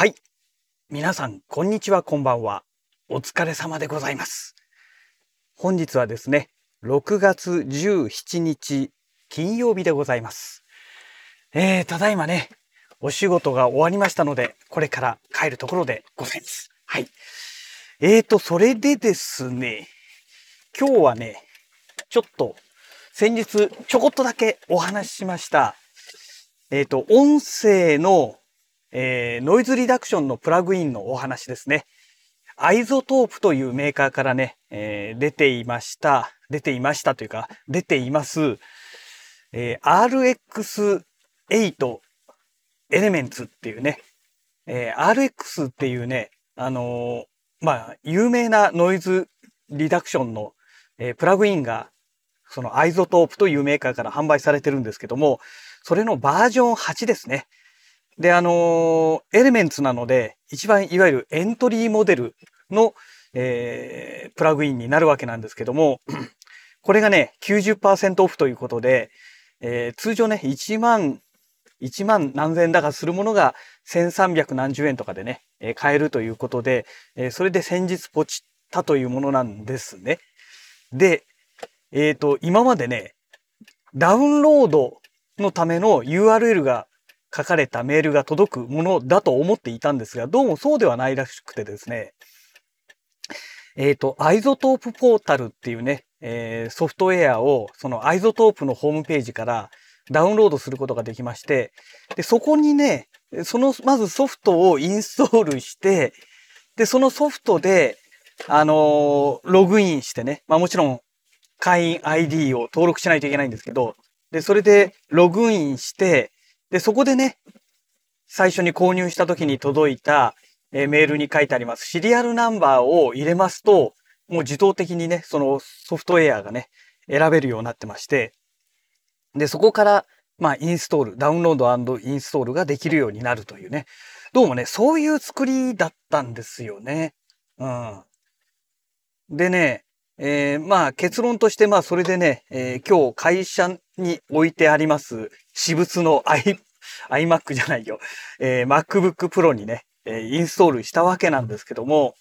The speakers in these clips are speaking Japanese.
はい。皆さん、こんにちは、こんばんは。お疲れ様でございます。本日はですね、6月17日、金曜日でございます。えー、ただいまね、お仕事が終わりましたので、これから帰るところでございます。はい。えーと、それでですね、今日はね、ちょっと、先日、ちょこっとだけお話ししました、えっ、と、音声の、えーノイズリダクションのプラグインのお話ですね。 iZotope というメーカーからね、えー出ていました。出ていましたというか、出ています、えー RX8 エレメンツっていうね、え RX っていうね、あのまあ、有名なノイズリダクションの、えプラグインが、その iZotope というメーカーから販売されてるんですけども、それのバージョン8ですね。で、あの Elements なので、一番いわゆるエントリーモデルの、えープラグインになるわけなんですけども、これがね、90%オフということで、えー通常ね、1万、1万何千円だかするものが1300何十円とかでね、えー買えるということで、えーそれで先日ポチったというものなんですね。で、えっ、と、今までね、ダウンロードのための URL が書かれたメールが届くものだと思っていたんですが、どうもそうではないらしくてですね、えっ、と、 iZotope Portal っていうね、えーソフトウェアを、その iZotope のホームページからダウンロードすることができまして、で、そこにね、その、まずソフトをインストールして、で、そのソフトで、あのーログインしてね、まあもちろん会員 ID を登録しないといけないんですけど、で、それでログインして、で、そこでね、最初に購入した時に届いた、えーメールに書いてありますシリアルナンバーを入れますと、もう自動的にね、そのソフトウェアがね、選べるようになってまして、で、そこから、まあ、インストール、ダウンロードインストールができるようになるというね、どうもね、そういう作りだったんですよね。うん。でね、えーまあ結論としてまあそれでね、えー今日会社に置いてあります私物の iPad、iMac じゃないよ、えー MacBook Pro にね、えーインストールしたわけなんですけども、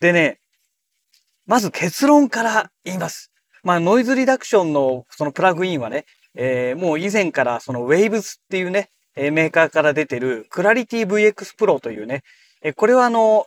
でね、まず結論から言います。まあノイズリダクションのそのプラグインはね、えーもう以前からその Waves っていうね、えーメーカーから出てる Clarity VX Pro というね、えーこれはあの、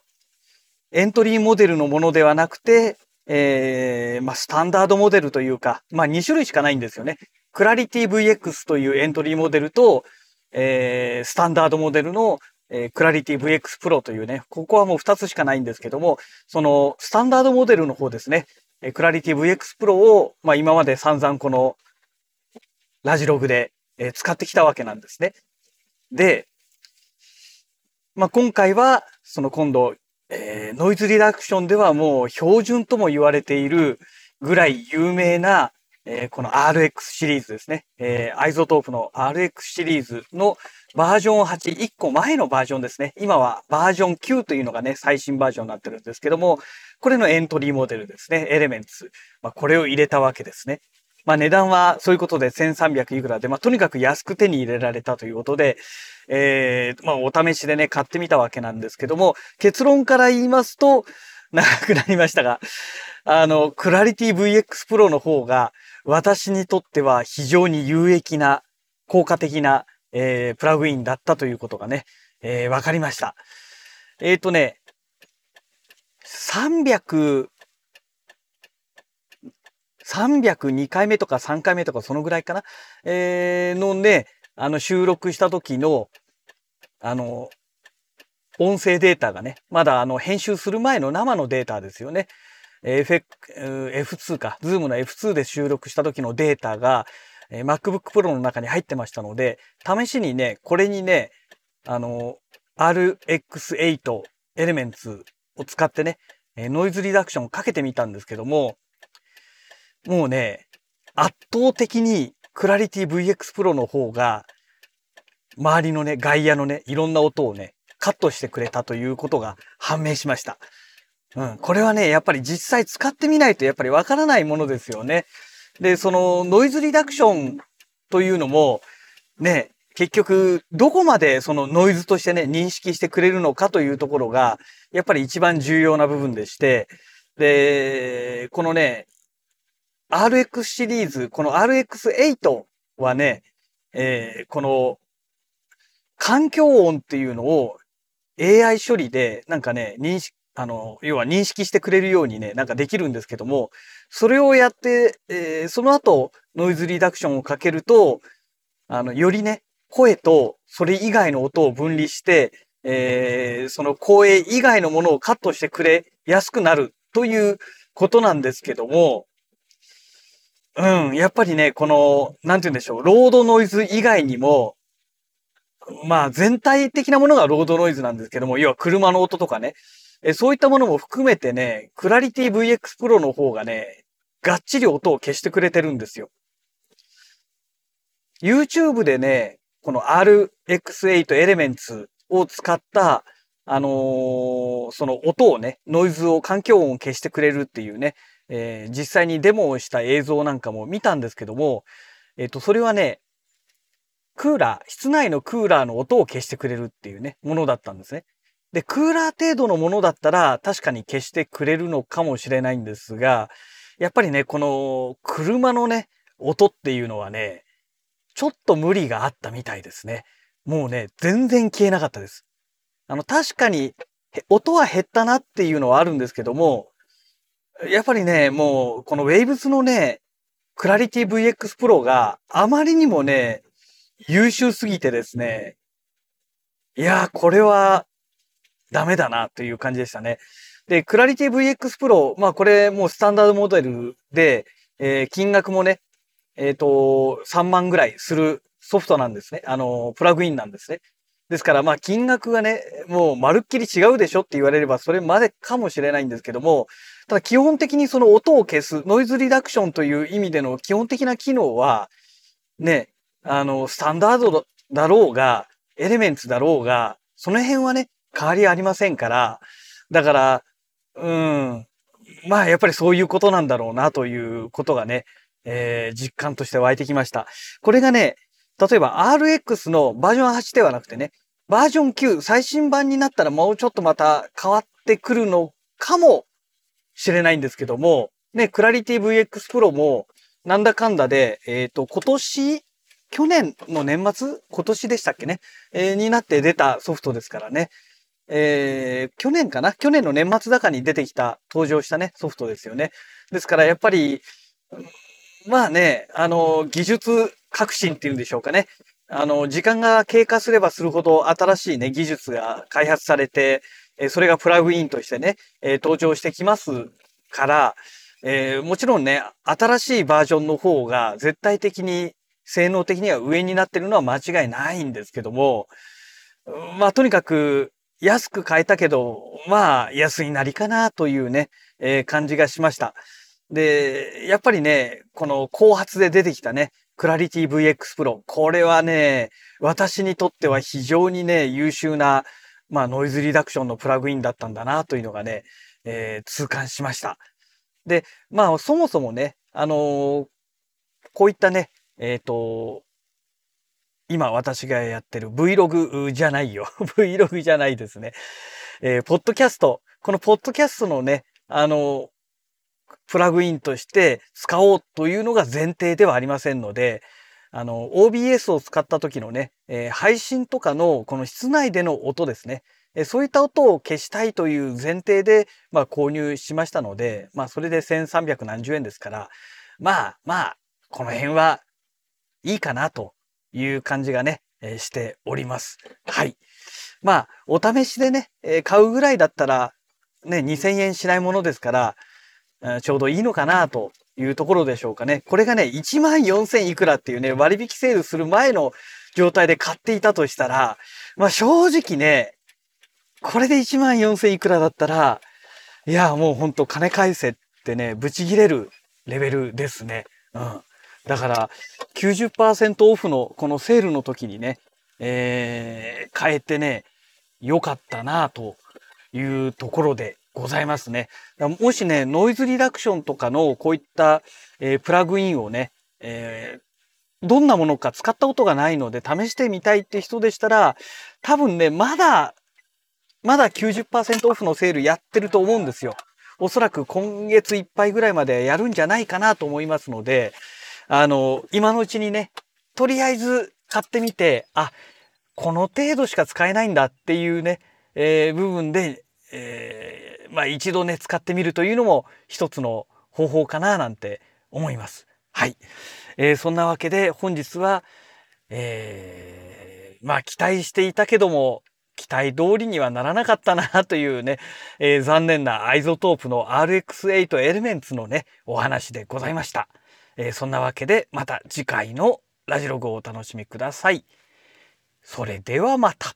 エントリーモデルのものではなくて、えーまあ、スタンダードモデルというか、まあ、2種類しかないんですよね。クラリティ VX というエントリーモデルと、えースタンダードモデルの、えー、クラリティ VX Pro というね、ここはもう2つしかないんですけども、そのスタンダードモデルの方ですね、えークラリティ VX Pro を、まあ、今まで散々このラジログで、えー使ってきたわけなんですね。で、まあ、今回は、その今度、えーノイズリダクションではもう標準とも言われているぐらい有名な、えーこの RX シリーズですね。えー iZotope の RX シリーズのバージョン8、1個前のバージョンですね。今はバージョン9というのがね、最新バージョンになってるんですけども、これのエントリーモデルですね。エレメンツ。まあ、これを入れたわけですね。まあ値段はそういうことで1300いくらで、まあとにかく安く手に入れられたということで、えーまあお試しでね、買ってみたわけなんですけども、結論から言いますと、長くなりましたが、あの、クラリティ VX Pro の方が、私にとっては非常に有益な、効果的な、えープラグインだったということがね、えーわかりました。えっ、とね、300、302回目とか3回目とかそのぐらいかな、えーのね、あの収録した時の、あの、音声データがね、まだあの編集する前の生のデータですよね。FX、F2 か、Zoom の F2 で収録した時のデータが、え MacBook Pro の中に入ってましたので、試しにね、これにね、あの、RX8 Elements を使ってね、えノイズリダクションをかけてみたんですけども、もうね、圧倒的にクラリティ VX Pro の方が、周りのね、外野のね、いろんな音をね、カットしてくれたということが判明しました。うん。これはね、やっぱり実際使ってみないとやっぱりわからないものですよね。で、そのノイズリダクションというのも、ね、結局、どこまでそのノイズとしてね、認識してくれるのかというところが、やっぱり一番重要な部分でして、で、このね、RX シリーズ、この RX8 はね、えー、この環境音っていうのを AI 処理でなんかね、認識、あの、要は認識してくれるようにね、なんかできるんですけども、それをやって、えー、その後ノイズリダクションをかけると、あの、よりね、声とそれ以外の音を分離して、えー、その声以外のものをカットしてくれやすくなるということなんですけども、うん、やっぱりね、この、なんて言うんでしょう、ロードノイズ以外にも、まあ全体的なものがロードノイズなんですけども、要は車の音とかね、えそういったものも含めてね、クラリティ VX Pro の方がね、がっちり音を消してくれてるんですよ。YouTube でね、この RX8 Elements を使った、あのー、その音をね、ノイズを、環境音を消してくれるっていうね、えー、実際にデモをした映像なんかも見たんですけども、えっ、ー、と、それはね、クーラー、室内のクーラーの音を消してくれるっていうね、ものだったんですね。で、クーラー程度のものだったら確かに消してくれるのかもしれないんですが、やっぱりね、この車のね、音っていうのはね、ちょっと無理があったみたいですね。もうね、全然消えなかったです。あの、確かに音は減ったなっていうのはあるんですけども、やっぱりね、もう、この Waves のね、クラリティ VX Pro があまりにもね、優秀すぎてですね、いやー、これはダメだなという感じでしたね。で、クラリティ VX Pro、まあこれもうスタンダードモデルで、えー、金額もね、えっ、ー、と、3万ぐらいするソフトなんですね。あの、プラグインなんですね。ですから、まあ、金額がね、もう、まるっきり違うでしょって言われれば、それまでかもしれないんですけども、ただ、基本的にその音を消す、ノイズリダクションという意味での基本的な機能は、ね、あの、スタンダードだろうが、エレメンツだろうが、その辺はね、変わりありませんから、だから、うん、まあ、やっぱりそういうことなんだろうな、ということがね、えー、実感として湧いてきました。これがね、例えば RX のバージョン8ではなくてね、バージョン9、最新版になったらもうちょっとまた変わってくるのかもしれないんですけども、ね、クラリティ VX Pro もなんだかんだで、えっ、ー、と、今年、去年の年末今年でしたっけね、えー、になって出たソフトですからね。えー、去年かな？去年の年末だかに出てきた、登場したね、ソフトですよね。ですからやっぱり、まあね、あの、技術革新っていうんでしょうかね。あの、時間が経過すればするほど新しいね、技術が開発されて、えそれがプラグインとしてね、え登場してきますから、えー、もちろんね、新しいバージョンの方が絶対的に性能的には上になってるのは間違いないんですけども、まあとにかく安く買えたけど、まあ安いなりかなというね、えー、感じがしました。で、やっぱりね、この後発で出てきたね、クラリティ VX Pro。これはね、私にとっては非常にね、優秀な、まあ、ノイズリダクションのプラグインだったんだな、というのがね、えー、痛感しました。で、まあ、そもそもね、あのー、こういったね、えっ、ー、と、今私がやってる Vlog じゃないよ。Vlog じゃないですね。えー、ポッドキャスト。このポッドキャストのね、あのプラグインとして使おうというのが前提ではありませんので、あの、OBS を使った時のね、えー、配信とかのこの室内での音ですね。えそういった音を消したいという前提で、まあ、購入しましたので、まあ、それで1300何十円ですから、まあ、まあ、この辺はいいかなという感じがね、え、しております。はい。まあ、お試しでね、え、買うぐらいだったら、ね、2000円しないものですから、ちょうどいいのかなというところでしょうかね。これがね、1万4000いくらっていうね、割引セールする前の状態で買っていたとしたら、まあ正直ね、これで1万4000いくらだったら、いや、もうほんと金返せってね、ブチ切れるレベルですね。うん。だから90%オフのこのセールの時にね、えー、買えてね、良かったなというところでございますね。もしね、ノイズリダクションとかのこういった、えー、プラグインをね、えー、どんなものか使ったことがないので試してみたいって人でしたら、多分ね、まだ、まだ90%オフのセールやってると思うんですよ。おそらく今月いっぱいぐらいまでやるんじゃないかなと思いますので、あの、今のうちにね、とりあえず買ってみて、あ、この程度しか使えないんだっていうね、えー、部分で、えー、まあ一度ね、使ってみるというのも一つの方法かななんて思います。はい。えー、そんなわけで本日は、えー、まあ期待していたけども、期待通りにはならなかったなというね、えー、残念なアイゾトープの RX8 エレメンツのね、お話でございました。えー、そんなわけでまた次回のラジログをお楽しみください。それではまた。